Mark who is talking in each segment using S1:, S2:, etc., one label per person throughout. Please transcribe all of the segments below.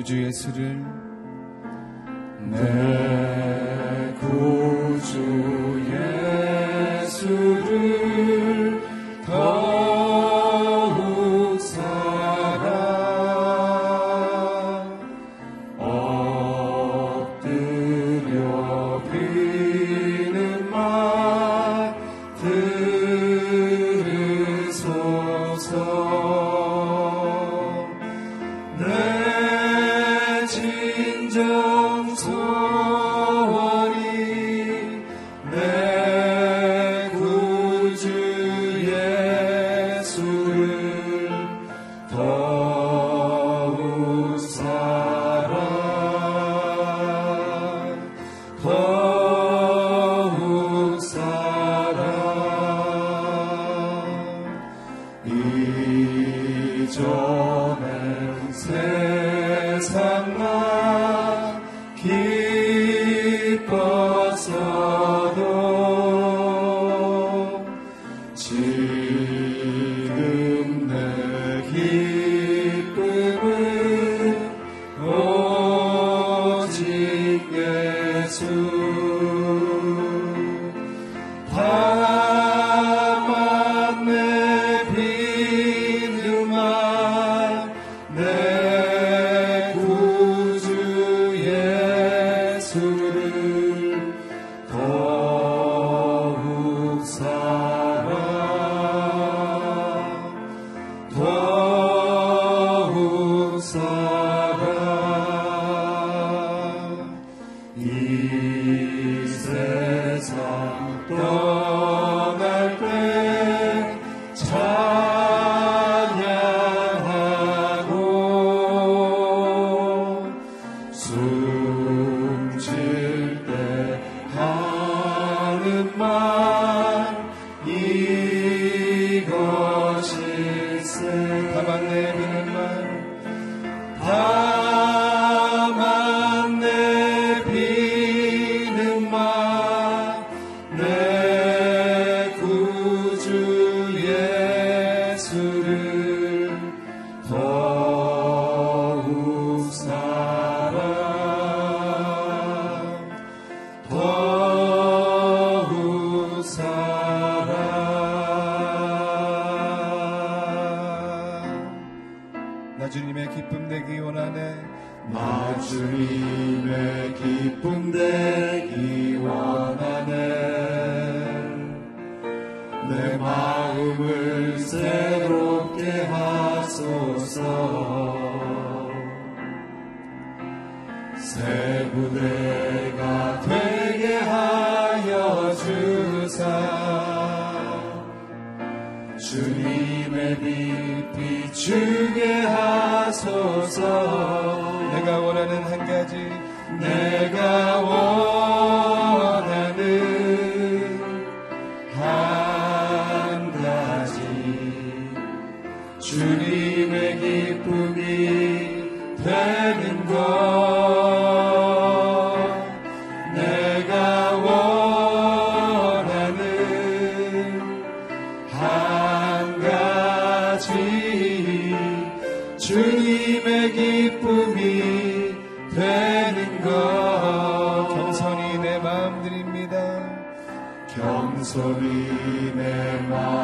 S1: 우주 예수를
S2: 내
S1: 주님의 기쁨 되기 원하네.
S2: 나 주님의 기쁨 되기 원하네. 내 마음을 새롭게 하소서. 새 부대 Amen.
S1: sorride mai.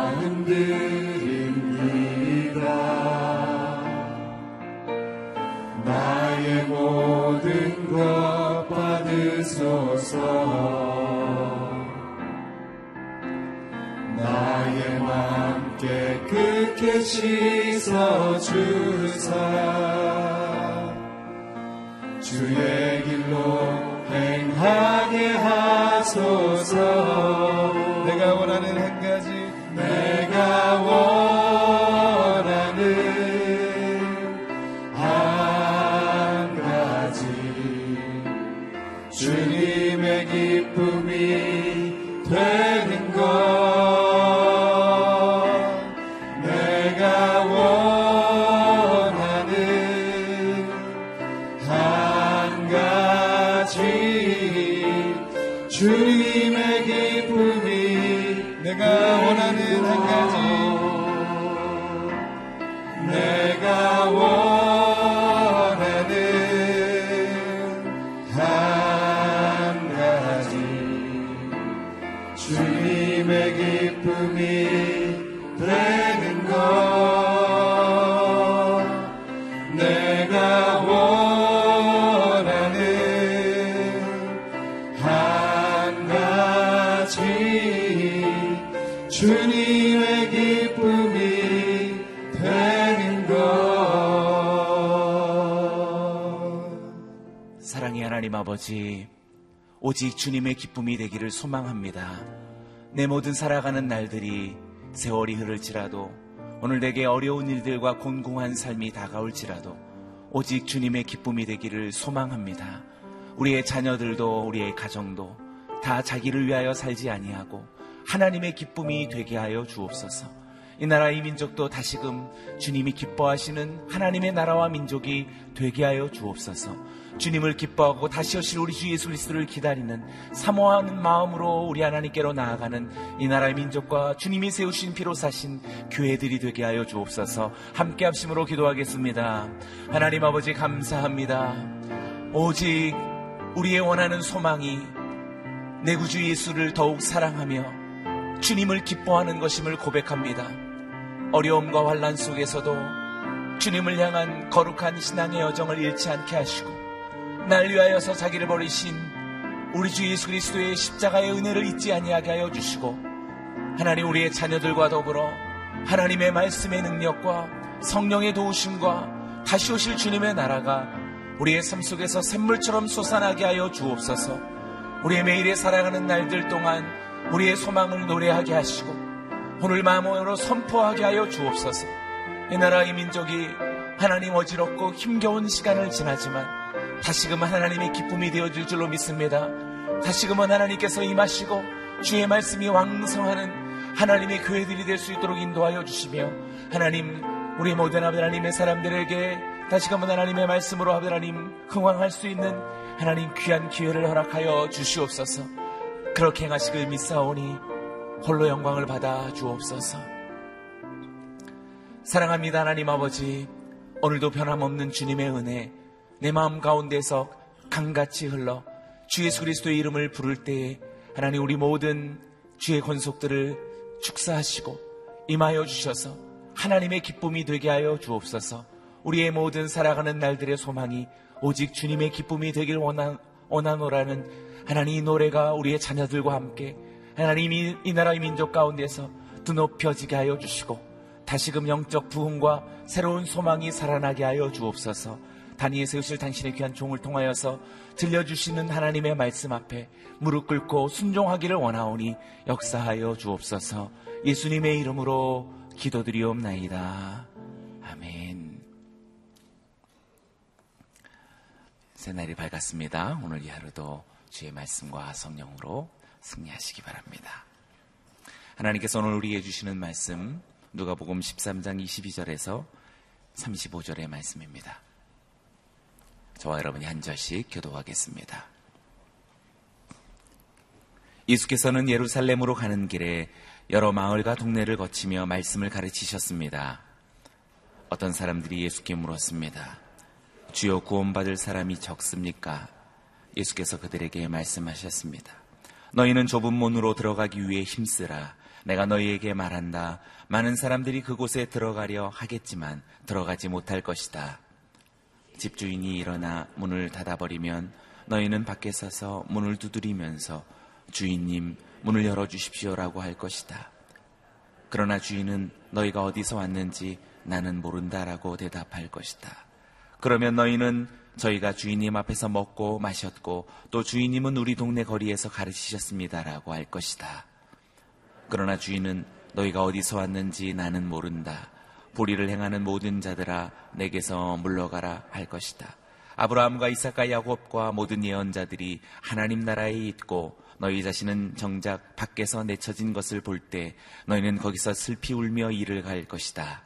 S3: 아버지, 오직 주님의 기쁨이 되기를 소망합니다. 내 모든 살아가는 날들이 세월이 흐를지라도 오늘 내게 어려운 일들과 곤궁한 삶이 다가올지라도 오직 주님의 기쁨이 되기를 소망합니다. 우리의 자녀들도 우리의 가정도 다 자기를 위하여 살지 아니하고 하나님의 기쁨이 되게 하여 주옵소서. 이 나라 이 민족도 다시금 주님이 기뻐하시는 하나님의 나라와 민족이 되게 하여 주옵소서. 주님을 기뻐하고 다시 오실 우리 주 예수 그리스도를 기다리는 사모하는 마음으로 우리 하나님께로 나아가는 이 나라의 민족과 주님이 세우신 피로 사신 교회들이 되게 하여 주옵소서. 함께 합심으로 기도하겠습니다. 하나님 아버지 감사합니다. 오직 우리의 원하는 소망이 내 구주 예수를 더욱 사랑하며 주님을 기뻐하는 것임을 고백합니다. 어려움과 환란 속에서도 주님을 향한 거룩한 신앙의 여정을 잃지 않게 하시고 날 위하여서 자기를 버리신 우리 주 예수 그리스도의 십자가의 은혜를 잊지 아니하게 하여 주시고 하나님 우리의 자녀들과 더불어 하나님의 말씀의 능력과 성령의 도우심과 다시 오실 주님의 나라가 우리의 삶 속에서 샘물처럼 솟아나게 하여 주옵소서 우리의 매일에 살아가는 날들 동안 우리의 소망을 노래하게 하시고 오늘 마음으로 선포하게 하여 주옵소서. 이 나라 이 민족이 하나님 어지럽고 힘겨운 시간을 지나지만 다시금 하나님의 기쁨이 되어질 줄로 믿습니다. 다시금은 하나님께서 임하시고 주의 말씀이 왕성하는 하나님의 교회들이 될 수 있도록 인도하여 주시며 하나님 우리 모든 하나님의 사람들에게 다시금은 하나님의 말씀으로 하나님 흥왕할 수 있는 하나님 귀한 기회를 허락하여 주시옵소서. 그렇게 행하시길 믿사오니 홀로 영광을 받아 주옵소서. 사랑합니다, 하나님 아버지. 오늘도 변함없는 주님의 은혜, 내 마음 가운데서 강같이 흘러 주 예수 그리스도의 이름을 부를 때에 하나님 우리 모든 주의 권속들을 축사하시고 임하여 주셔서 하나님의 기쁨이 되게 하여 주옵소서. 우리의 모든 살아가는 날들의 소망이 오직 주님의 기쁨이 되길 원하, 원하노라는 하나님 이 노래가 우리의 자녀들과 함께 하나님 이 이 나라의 민족 가운데서 드높여지게 하여 주시고 다시금 영적 부흥과 새로운 소망이 살아나게 하여 주옵소서. 다니엘 세우실 당신의 귀한 종을 통하여서 들려주시는 하나님의 말씀 앞에 무릎 꿇고 순종하기를 원하오니 역사하여 주옵소서. 예수님의 이름으로 기도드리옵나이다. 아멘. 새날이 밝았습니다. 오늘 이 하루도 주의 말씀과 성령으로 승리하시기 바랍니다. 하나님께서 오늘 우리에게 주시는 말씀 누가복음 13장 22절에서 35절의 말씀입니다. 저와 여러분이 한 절씩 교도하겠습니다. 예수께서는 예루살렘으로 가는 길에 여러 마을과 동네를 거치며 말씀을 가르치셨습니다. 어떤 사람들이 예수께 물었습니다. 주여 구원받을 사람이 적습니까? 예수께서 그들에게 말씀하셨습니다. 너희는 좁은 문으로 들어가기 위해 힘쓰라. 내가 너희에게 말한다. 많은 사람들이 그곳에 들어가려 하겠지만 들어가지 못할 것이다. 집주인이 일어나 문을 닫아버리면 너희는 밖에 서서 문을 두드리면서 주인님 문을 열어주십시오라고 할 것이다. 그러나 주인은 너희가 어디서 왔는지 나는 모른다라고 대답할 것이다. 그러면 너희는 저희가 주인님 앞에서 먹고 마셨고 또 주인님은 우리 동네 거리에서 가르치셨습니다라고 할 것이다. 그러나 주인은 너희가 어디서 왔는지 나는 모른다. 불의를 행하는 모든 자들아 내게서 물러가라 할 것이다. 아브라함과 이삭과 야곱과 모든 예언자들이 하나님 나라에 있고 너희 자신은 정작 밖에서 내쳐진 것을 볼 때 너희는 거기서 슬피 울며 일을 갈 것이다.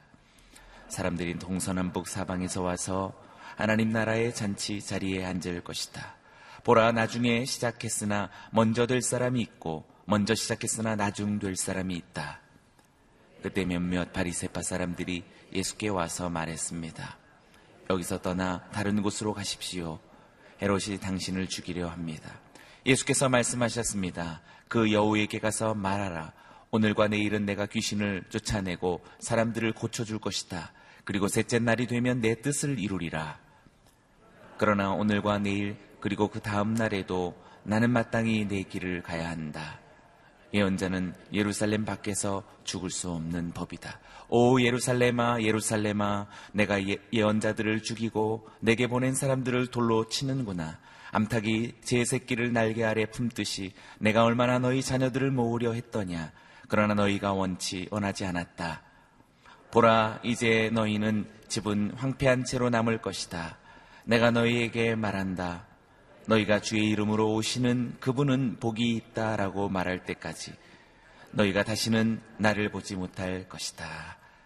S3: 사람들이 동서남북 사방에서 와서 하나님 나라의 잔치 자리에 앉을 것이다. 보라 나중에 시작했으나 먼저 될 사람이 있고 먼저 시작했으나 나중 될 사람이 있다. 그때 몇몇 바리세파 사람들이 예수께 와서 말했습니다. 여기서 떠나 다른 곳으로 가십시오. 헤롯이 당신을 죽이려 합니다. 예수께서 말씀하셨습니다. 그 여우에게 가서 말하라. 오늘과 내일은 내가 귀신을 쫓아내고 사람들을 고쳐줄 것이다. 그리고 셋째 날이 되면 내 뜻을 이루리라. 그러나 오늘과 내일 그리고 그 다음 날에도 나는 마땅히 내 길을 가야 한다. 예언자는 예루살렘 밖에서 죽을 수 없는 법이다. 오 예루살렘아 예루살렘아 내가 예, 예언자들을 죽이고 내게 보낸 사람들을 돌로 치는구나. 암탉이 제 새끼를 날개 아래 품듯이 내가 얼마나 너희 자녀들을 모으려 했더냐. 그러나 너희가 원치 원하지 않았다. 보라, 이제 너희는 집은 황폐한 채로 남을 것이다. 내가 너희에게 말한다. 너희가 주의 이름으로 오시는 그분은 복이 있다라고 말할 때까지 너희가 다시는 나를 보지 못할 것이다.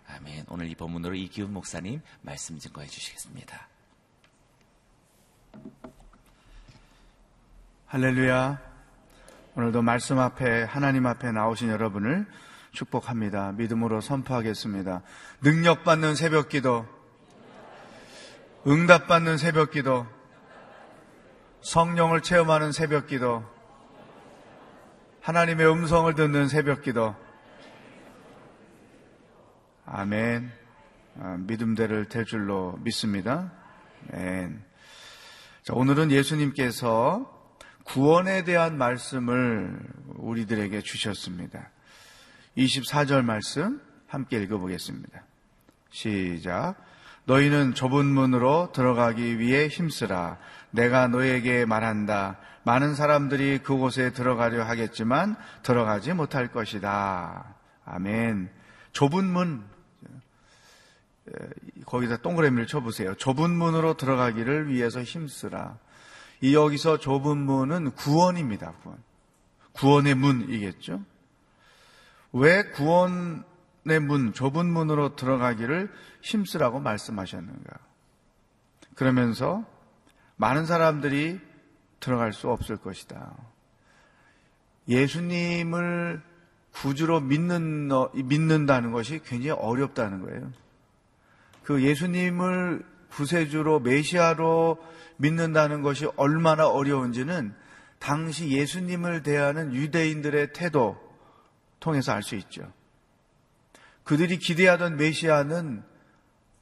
S3: 아멘. 오늘 이 본문으로 이기훈 목사님 말씀 증거해 주시겠습니다.
S4: 할렐루야. 오늘도 말씀 앞에 하나님 앞에 나오신 여러분을 축복합니다. 믿음으로 선포하겠습니다. 능력받는 새벽 기도, 응답받는 새벽 기도, 성령을 체험하는 새벽 기도, 하나님의 음성을 듣는 새벽 기도. 아멘. 아, 믿음대를 될 줄로 믿습니다. 아멘. 자, 오늘은 예수님께서 구원에 대한 말씀을 우리들에게 주셨습니다. 24절 말씀 함께 읽어보겠습니다. 시작. 너희는 좁은 문으로 들어가기 위해 힘쓰라. 내가 너에게 말한다. 많은 사람들이 그곳에 들어가려 하겠지만 들어가지 못할 것이다. 아멘. 좁은 문. 거기다 동그라미를 쳐보세요. 좁은 문으로 들어가기를 위해서 힘쓰라. 이 여기서 좁은 문은 구원입니다. 구원. 구원의 문이겠죠. 왜 구원 의 문, 좁은 문으로 들어가기를 힘쓰라고 말씀하셨는가? 그러면서 많은 사람들이 들어갈 수 없을 것이다. 예수님을 구주로 믿는, 믿는다는 것이 굉장히 어렵다는 거예요. 그 예수님을 구세주로 메시아로 믿는다는 것이 얼마나 어려운지는 당시 예수님을 대하는 유대인들의 태도 통해서 알 수 있죠. 그들이 기대하던 메시아는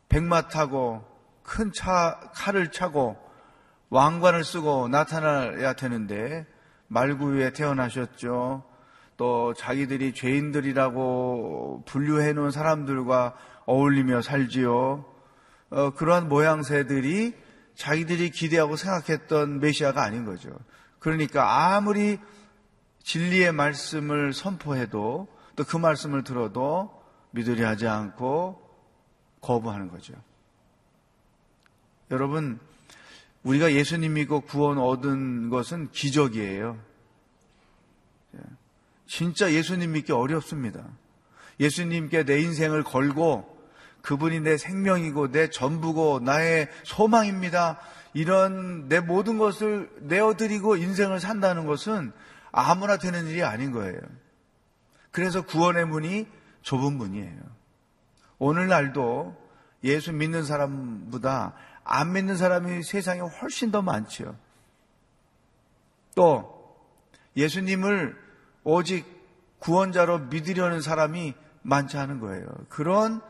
S4: 백마 타고 큰 차, 칼을 차고 왕관을 쓰고 나타나야 되는데 말구 위에 태어나셨죠. 또 자기들이 죄인들이라고 분류해 놓은 사람들과 어울리며 살지요. 어, 그러한 모양새들이 자기들이 기대하고 생각했던 메시아가 아닌 거죠. 그러니까 아무리 진리의 말씀을 선포해도 또 그 말씀을 들어도 믿으려 하지 않고 거부하는 거죠. 여러분, 우리가 예수님 믿고 구원 얻은 것은 기적이에요. 진짜 예수님 믿기 어렵습니다. 예수님께 내 인생을 걸고 그분이 내 생명이고 내 전부고 나의 소망입니다. 이런 내 모든 것을 내어드리고 인생을 산다는 것은 아무나 되는 일이 아닌 거예요. 그래서 구원의 문이 좁은 문이에요. 오늘날도 예수 믿는 사람보다 안 믿는 사람이 세상에 훨씬 더 많죠. 또 예수님을 오직 구원자로 믿으려는 사람이 많지 않은 거예요. 그런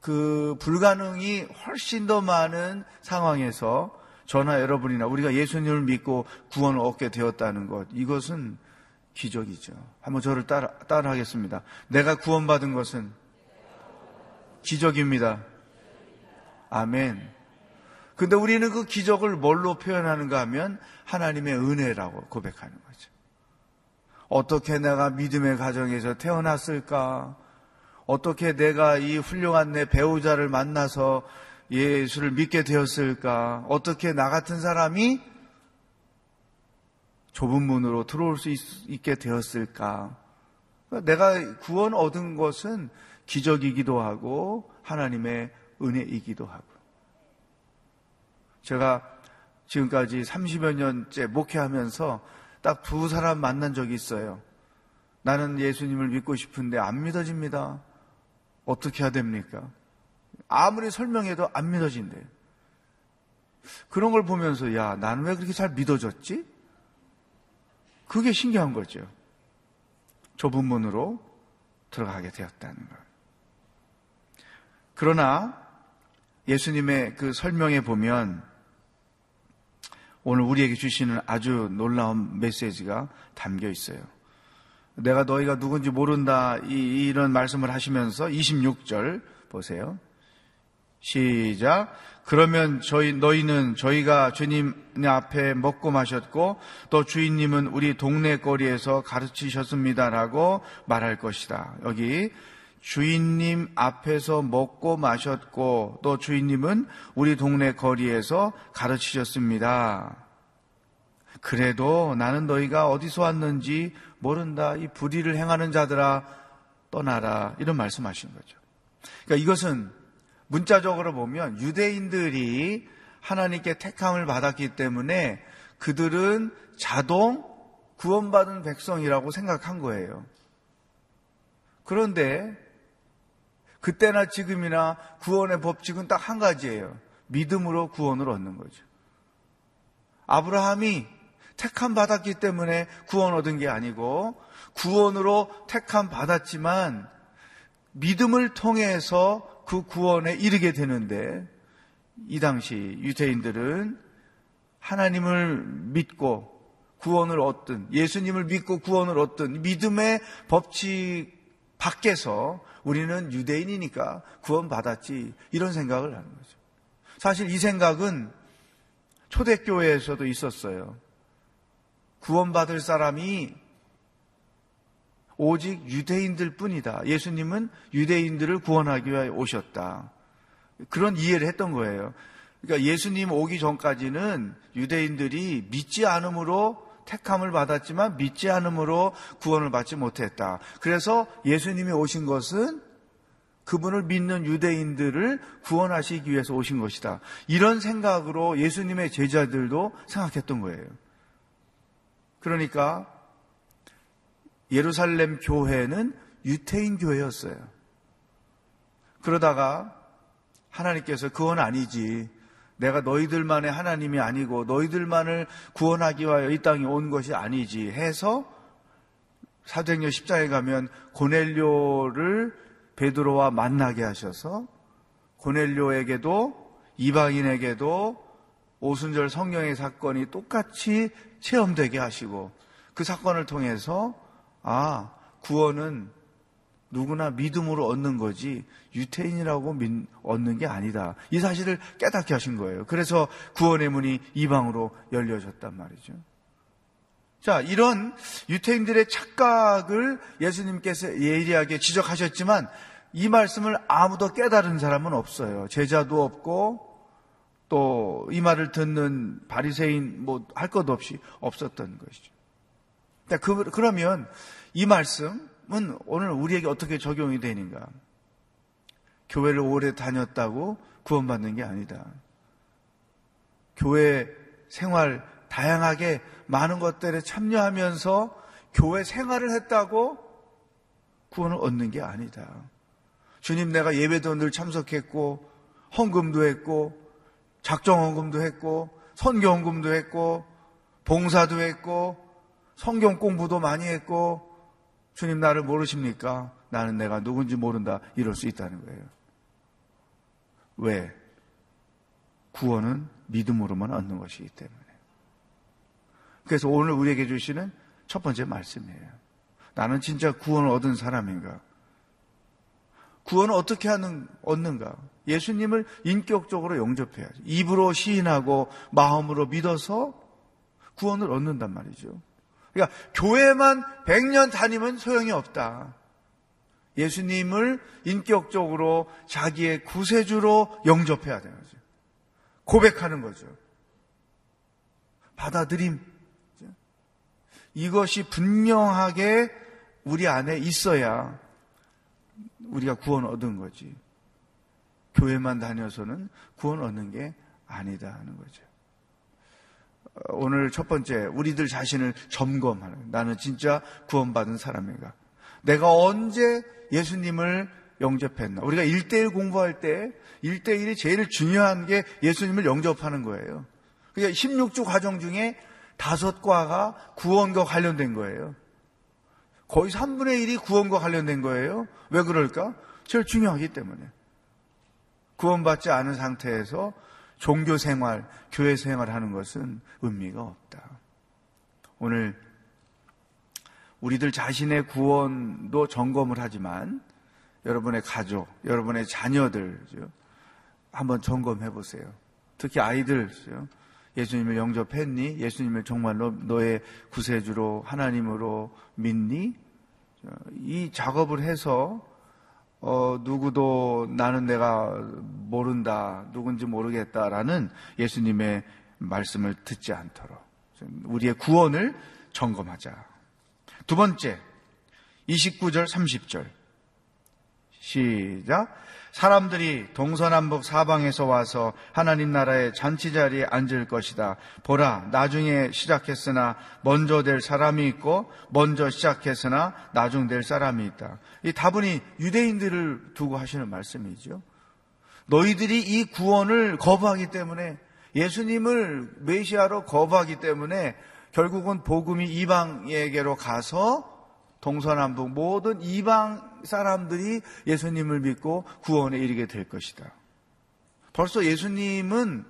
S4: 그 불가능이 훨씬 더 많은 상황에서 저나 여러분이나 우리가 예수님을 믿고 구원을 얻게 되었다는 것, 이것은 기적이죠. 한번 저를 따라, 따라 하겠습니다. 내가 구원받은 것은 기적입니다. 아멘. 근데 우리는 그 기적을 뭘로 표현하는가 하면 하나님의 은혜라고 고백하는 거죠. 어떻게 내가 믿음의 가정에서 태어났을까? 어떻게 내가 이 훌륭한 내 배우자를 만나서 예수를 믿게 되었을까? 어떻게 나 같은 사람이 좁은 문으로 들어올 수 있, 게 되었을까? 내가 구원 얻은 것은 기적이기도 하고 하나님의 은혜이기도 하고. 제가 지금까지 30여 년째 목회하면서 딱 두 사람 만난 적이 있어요. 나는 예수님을 믿고 싶은데 안 믿어집니다. 어떻게 해야 됩니까? 아무리 설명해도 안 믿어진대. 그런 걸 보면서 야, 나는 왜 그렇게 잘 믿어졌지? 그게 신기한 거죠. 좁은 문으로 들어가게 되었다는 것. 그러나 예수님의 그 설명에 보면 오늘 우리에게 주시는 아주 놀라운 메시지가 담겨 있어요. 내가 너희가 누군지 모른다 이, 런 말씀을 하시면서 26절 보세요. 시작. 그러면 저희 너희는 저희가 주님 앞에 먹고 마셨고 또 주인님은 우리 동네 거리에서 가르치셨습니다라고 말할 것이다. 여기 주인님 앞에서 먹고 마셨고 또 주인님은 우리 동네 거리에서 가르치셨습니다. 그래도 나는 너희가 어디서 왔는지 모른다. 이 불의를 행하는 자들아 떠나라. 이런 말씀하신 거죠. 그러니까 이것은 문자적으로 보면 유대인들이 하나님께 택함을 받았기 때문에 그들은 자동 구원받은 백성이라고 생각한 거예요. 그런데 그때나 지금이나 구원의 법칙은 딱 한 가지예요. 믿음으로 구원을 얻는 거죠. 아브라함이 택함 받았기 때문에 구원 얻은 게 아니고 구원으로 택함 받았지만 믿음을 통해서 그 구원에 이르게 되는데 이 당시 유대인들은 하나님을 믿고 구원을 얻든 예수님을 믿고 구원을 얻든 믿음의 법칙 밖에서 우리는 유대인이니까 구원받았지 이런 생각을 하는 거죠. 사실 이 생각은 초대교회에서도 있었어요. 구원받을 사람이 오직 유대인들 뿐이다. 예수님은 유대인들을 구원하기 위해 오셨다. 그런 이해를 했던 거예요. 그러니까 예수님 오기 전까지는 유대인들이 믿지 않음으로 택함을 받았지만 믿지 않음으로 구원을 받지 못했다. 그래서 예수님이 오신 것은 그분을 믿는 유대인들을 구원하시기 위해서 오신 것이다. 이런 생각으로 예수님의 제자들도 생각했던 거예요. 그러니까 예루살렘 교회는 유태인 교회였어요. 그러다가 하나님께서 그건 아니지. 내가 너희들만의 하나님이 아니고 너희들만을 구원하기 위하여 이 땅에 온 것이 아니지 해서 사도행전 10장에 가면 고넬료를 베드로와 만나게 하셔서 고넬료에게도 이방인에게도 오순절 성령의 사건이 똑같이 체험되게 하시고 그 사건을 통해서 아 구원은 누구나 믿음으로 얻는 거지 유태인이라고 얻는 게 아니다. 이 사실을 깨닫게 하신 거예요. 그래서 구원의 문이 이방으로 열려졌단 말이죠. 자, 이런 유태인들의 착각을 예수님께서 예리하게 지적하셨지만 이 말씀을 아무도 깨달은 사람은 없어요. 제자도 없고 또 이 말을 듣는 바리새인 뭐 할 것 없이 없었던 것이죠. 그, 그러면 이 말씀은 오늘 우리에게 어떻게 적용이 되는가? 교회를 오래 다녔다고 구원받는 게 아니다. 교회 생활 다양하게 많은 것들에 참여하면서 교회 생활을 했다고 구원을 얻는 게 아니다. 주님 내가 예배도 늘 참석했고 헌금도 했고 작정 헌금도 했고 선교 헌금도 했고 봉사도 했고 성경 공부도 많이 했고 주님 나를 모르십니까? 나는 내가 누군지 모른다 이럴 수 있다는 거예요. 왜? 구원은 믿음으로만 얻는 것이기 때문에. 그래서 오늘 우리에게 주시는 첫 번째 말씀이에요. 나는 진짜 구원을 얻은 사람인가? 구원을 어떻게 하는, 얻는가? 예수님을 인격적으로 영접해야죠. 입으로 시인하고 마음으로 믿어서 구원을 얻는단 말이죠. 그러니까 교회만 100년 다니면 소용이 없다. 예수님을 인격적으로 자기의 구세주로 영접해야 되는 거죠. 고백하는 거죠. 받아들임. 이것이 분명하게 우리 안에 있어야 우리가 구원 얻은 거지. 교회만 다녀서는 구원 얻는 게 아니다 하는 거죠. 오늘 첫 번째, 우리들 자신을 점검하는. 나는 진짜 구원받은 사람인가? 내가 언제 예수님을 영접했나? 우리가 1대1 공부할 때 1대1이 제일 중요한 게 예수님을 영접하는 거예요. 그러니까 16주 과정 중에 다섯 과가 구원과 관련된 거예요. 거의 3분의 1이 구원과 관련된 거예요. 왜 그럴까? 제일 중요하기 때문에. 구원받지 않은 상태에서 종교 생활, 교회 생활 하는 것은 의미가 없다. 오늘 우리들 자신의 구원도 점검을 하지만 여러분의 가족, 여러분의 자녀들, 한번 점검해 보세요. 특히 아이들 예수님을 영접했니? 예수님을 정말로 너의 구세주로 하나님으로 믿니? 이 작업을 해서 어, 누구도 나는 내가 모른다, 누군지 모르겠다라는 예수님의 말씀을 듣지 않도록 우리의 구원을 점검하자. 두 번째, 29절, 30절. 시작. 사람들이 동서남북 사방에서 와서 하나님 나라의 잔치 자리에 앉을 것이다. 보라, 나중에 시작했으나 먼저 될 사람이 있고 먼저 시작했으나 나중 될 사람이 있다. 이 다분히 유대인들을 두고 하시는 말씀이죠. 너희들이 이 구원을 거부하기 때문에 예수님을 메시아로 거부하기 때문에 결국은 복음이 이방에게로 가서 동서남북 모든 이방 사람들이 예수님을 믿고 구원에 이르게 될 것이다. 벌써 예수님은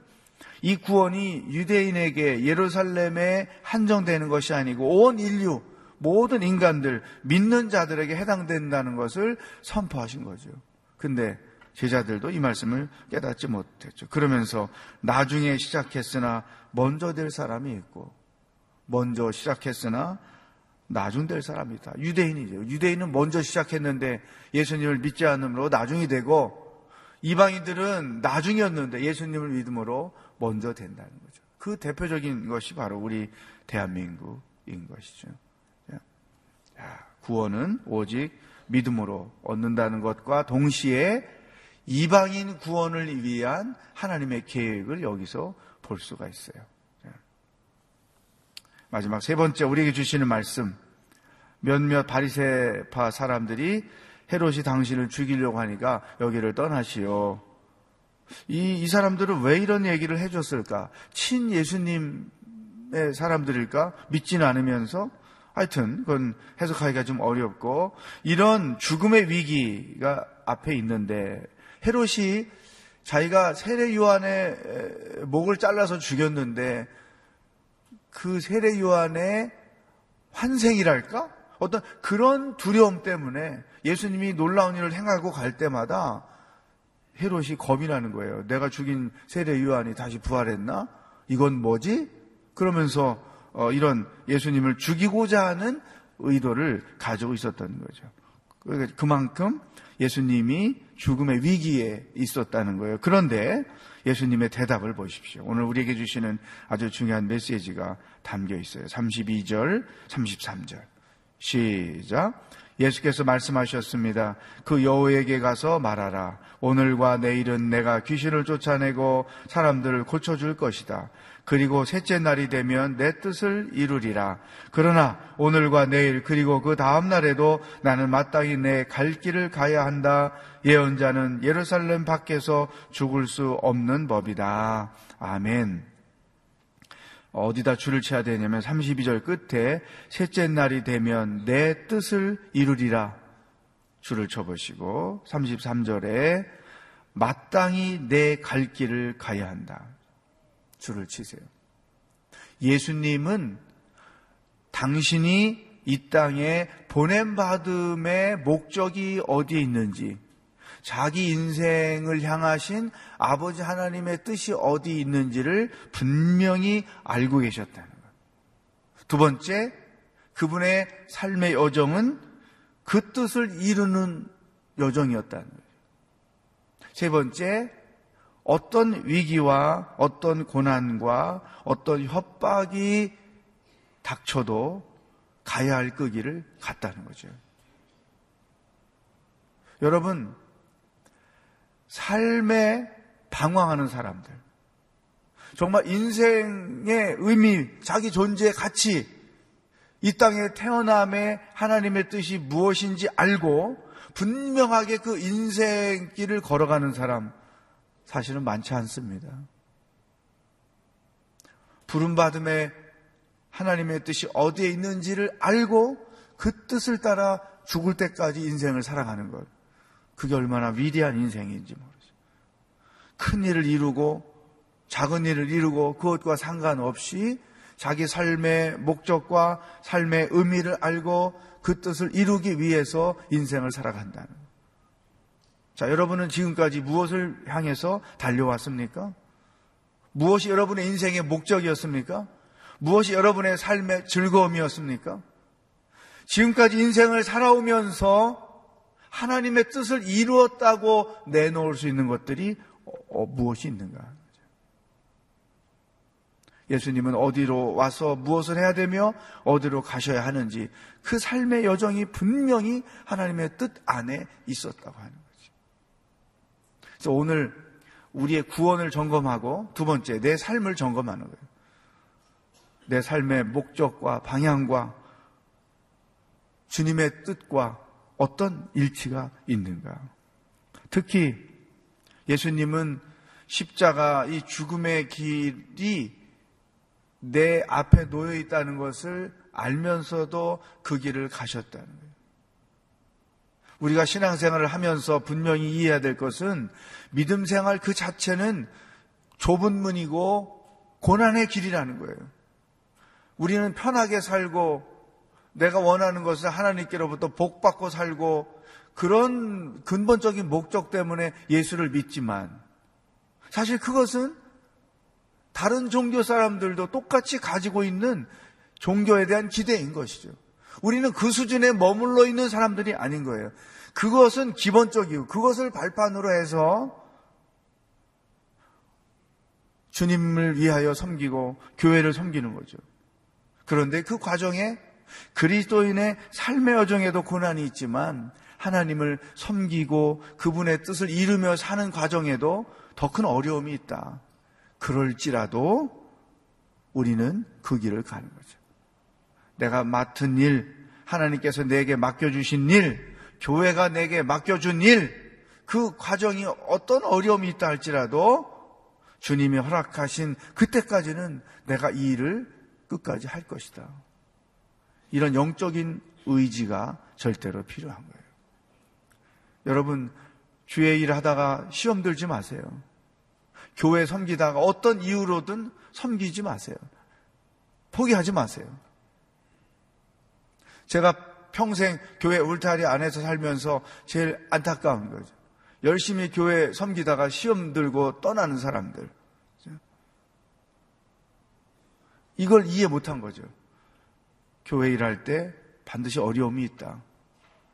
S4: 이 구원이 유대인에게 예루살렘에 한정되는 것이 아니고 온 인류, 모든 인간들, 믿는 자들에게 해당된다는 것을 선포하신 거죠. 근데 제자들도 이 말씀을 깨닫지 못했죠. 그러면서 나중에 시작했으나 먼저 될 사람이 있고, 먼저 시작했으나 나중 될 사람이다. 유대인이죠. 유대인은 먼저 시작했는데 예수님을 믿지 않으므로 나중이 되고 이방인들은 나중이었는데 예수님을 믿음으로 먼저 된다는 거죠. 그 대표적인 것이 바로 우리 대한민국인 것이죠. 구원은 오직 믿음으로 얻는다는 것과 동시에 이방인 구원을 위한 하나님의 계획을 여기서 볼 수가 있어요. 마지막 세 번째 우리에게 주시는 말씀. 몇몇 바리새파 사람들이 헤롯이 당신을 죽이려고 하니까 여기를 떠나시오. 이, 이 사람들은 왜 이런 얘기를 해줬을까? 친 예수님의 사람들일까? 믿지는 않으면서? 하여튼, 그건 해석하기가 좀 어렵고, 이런 죽음의 위기가 앞에 있는데, 헤롯이 자기가 세례 요한의 목을 잘라서 죽였는데, 그 세례 요한의 환생이랄까? 어떤 그런 두려움 때문에 예수님이 놀라운 일을 행하고 갈 때마다 헤롯이 겁이 나는 거예요. 내가 죽인 세례 요한이 다시 부활했나? 이건 뭐지? 그러면서 어, 이런 예수님을 죽이고자 하는 의도를 가지고 있었던 거죠. 그러니까 그만큼 예수님이 죽음의 위기에 있었다는 거예요. 그런데 예수님의 대답을 보십시오. 오늘 우리에게 주시는 아주 중요한 메시지가 담겨 있어요. 32절, 33절. 시작. 예수께서 말씀하셨습니다. 그 여호에게 가서 말하라. 오늘과 내일은 내가 귀신을 쫓아내고 사람들을 고쳐줄 것이다. 그리고 셋째 날이 되면 내 뜻을 이루리라. 그러나 오늘과 내일 그리고 그 다음 날에도 나는 마땅히 내 갈 길을 가야 한다. 예언자는 예루살렘 밖에서 죽을 수 없는 법이다. 아멘. 어디다 줄을 쳐야 되냐면 32절 끝에 셋째 날이 되면 내 뜻을 이루리라 줄을 쳐보시고 33절에 마땅히 내 갈 길을 가야 한다. 줄을 치세요. 예수님은 당신이 이 땅에 보냄받음의 목적이 어디에 있는지 자기 인생을 향하신 아버지 하나님의 뜻이 어디 있는지를 분명히 알고 계셨다는 것. 두 번째, 그분의 삶의 여정은 그 뜻을 이루는 여정이었다는 거예요. 세 번째, 어떤 위기와 어떤 고난과 어떤 협박이 닥쳐도 가야 할 끄기를 갔다는 거죠. 여러분, 삶에 방황하는 사람들. 정말 인생의 의미, 자기 존재의 가치, 이 땅에 태어남의 하나님의 뜻이 무엇인지 알고 분명하게 그 인생길을 걸어가는 사람 사실은 많지 않습니다. 부름받음의 하나님의 뜻이 어디에 있는지를 알고 그 뜻을 따라 죽을 때까지 인생을 살아가는 것. 그게 얼마나 위대한 인생인지 모르죠. 큰 일을 이루고 작은 일을 이루고 그것과 상관없이 자기 삶의 목적과 삶의 의미를 알고 그 뜻을 이루기 위해서 인생을 살아간다는 자, 여러분은 지금까지 무엇을 향해서 달려왔습니까? 무엇이 여러분의 인생의 목적이었습니까? 무엇이 여러분의 삶의 즐거움이었습니까? 지금까지 인생을 살아오면서 하나님의 뜻을 이루었다고 내놓을 수 있는 것들이 어, 무엇이 있는가? 예수님은 어디로 와서 무엇을 해야 되며 어디로 가셔야 하는지 그 삶의 여정이 분명히 하나님의 뜻 안에 있었다고 하는 거죠. 그래서 오늘 우리의 구원을 점검하고 두 번째 내 삶을 점검하는 거예요. 내 삶의 목적과 방향과 주님의 뜻과 어떤 일치가 있는가. 특히 예수님은 십자가 이 죽음의 길이 내 앞에 놓여 있다는 것을 알면서도 그 길을 가셨다는 거예요. 우리가 신앙생활을 하면서 분명히 이해해야 될 것은 믿음 생활 그 자체는 좁은 문이고 고난의 길이라는 거예요. 우리는 편하게 살고 내가 원하는 것을 하나님께로부터 복받고 살고 그런 근본적인 목적 때문에 예수를 믿지만 사실 그것은 다른 종교 사람들도 똑같이 가지고 있는 종교에 대한 기대인 것이죠. 우리는 그 수준에 머물러 있는 사람들이 아닌 거예요. 그것은 기본적이고 그것을 발판으로 해서 주님을 위하여 섬기고 교회를 섬기는 거죠. 그런데 그 과정에 그리스도인의 삶의 여정에도 고난이 있지만 하나님을 섬기고 그분의 뜻을 이루며 사는 과정에도 더 큰 어려움이 있다. 그럴지라도 우리는 그 길을 가는 거죠. 내가 맡은 일, 하나님께서 내게 맡겨주신 일, 교회가 내게 맡겨준 일, 그 과정이 어떤 어려움이 있다 할지라도 주님이 허락하신 그때까지는 내가 이 일을 끝까지 할 것이다. 이런 영적인 의지가 절대로 필요한 거예요. 여러분, 주의 일 하다가 시험 들지 마세요. 교회 섬기다가 어떤 이유로든 섬기지 마세요. 포기하지 마세요. 제가 평생 교회 울타리 안에서 살면서 제일 안타까운 거죠. 열심히 교회 섬기다가 시험 들고 떠나는 사람들. 이걸 이해 못한 거죠. 교회 일할 때 반드시 어려움이 있다.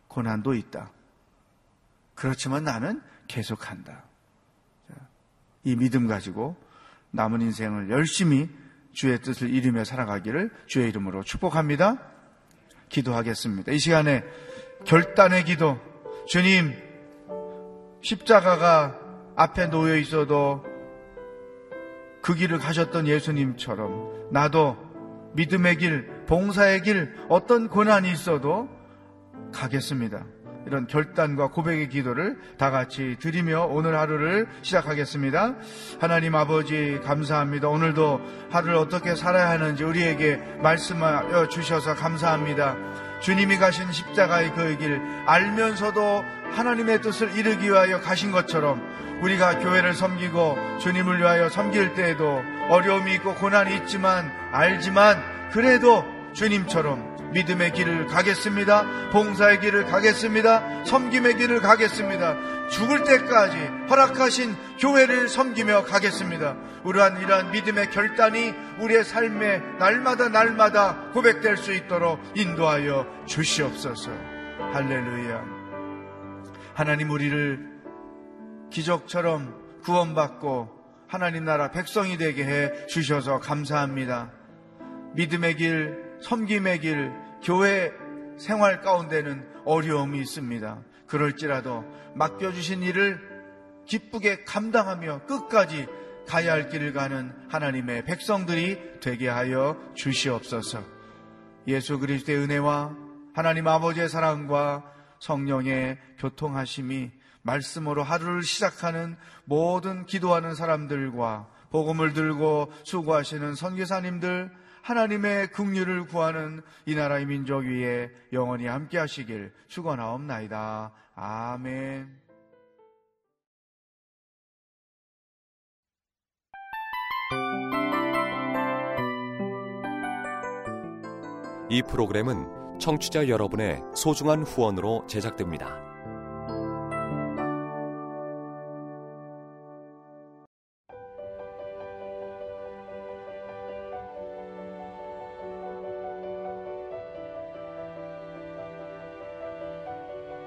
S4: 고난도 있다. 그렇지만 나는 계속한다. 이 믿음 가지고 남은 인생을 열심히 주의 뜻을 이루며 살아가기를 주의 이름으로 축복합니다. 기도하겠습니다. 이 시간에 결단의 기도. 주님, 십자가가 앞에 놓여 있어도 그 길을 가셨던 예수님처럼 나도 믿음의 길, 봉사의 길, 어떤 고난이 있어도 가겠습니다. 이런 결단과 고백의 기도를 다 같이 드리며 오늘 하루를 시작하겠습니다. 하나님 아버지 감사합니다. 오늘도 하루를 어떻게 살아야 하는지 우리에게 말씀하여 주셔서 감사합니다. 주님이 가신 십자가의 그 길 알면서도 하나님의 뜻을 이루기 위하여 가신 것처럼 우리가 교회를 섬기고 주님을 위하여 섬길 때에도 어려움이 있고 고난이 있지만 알지만 그래도 주님처럼 믿음의 길을 가겠습니다. 봉사의 길을 가겠습니다. 섬김의 길을 가겠습니다. 죽을 때까지 허락하신 교회를 섬기며 가겠습니다. 우리한 이러한 믿음의 결단이 우리의 삶에 날마다 날마다 고백될 수 있도록 인도하여 주시옵소서. 할렐루야. 하나님 우리를 기적처럼 구원받고 하나님 나라 백성이 되게 해 주셔서 감사합니다. 믿음의 길, 섬김의 길, 교회 생활 가운데는 어려움이 있습니다. 그럴지라도 맡겨주신 일을 기쁘게 감당하며 끝까지 가야 할 길을 가는 하나님의 백성들이 되게 하여 주시옵소서. 예수 그리스도의 은혜와 하나님 아버지의 사랑과 성령의 교통하심이 말씀으로 하루를 시작하는 모든 기도하는 사람들과 복음을 들고 수고하시는 선교사님들 하나님의 긍휼을 구하는 이 나라의 민족 위에 영원히 함께 하시길 축원하옵나이다. 아멘.
S5: 이 프로그램은 청취자 여러분의 소중한 후원으로 제작됩니다.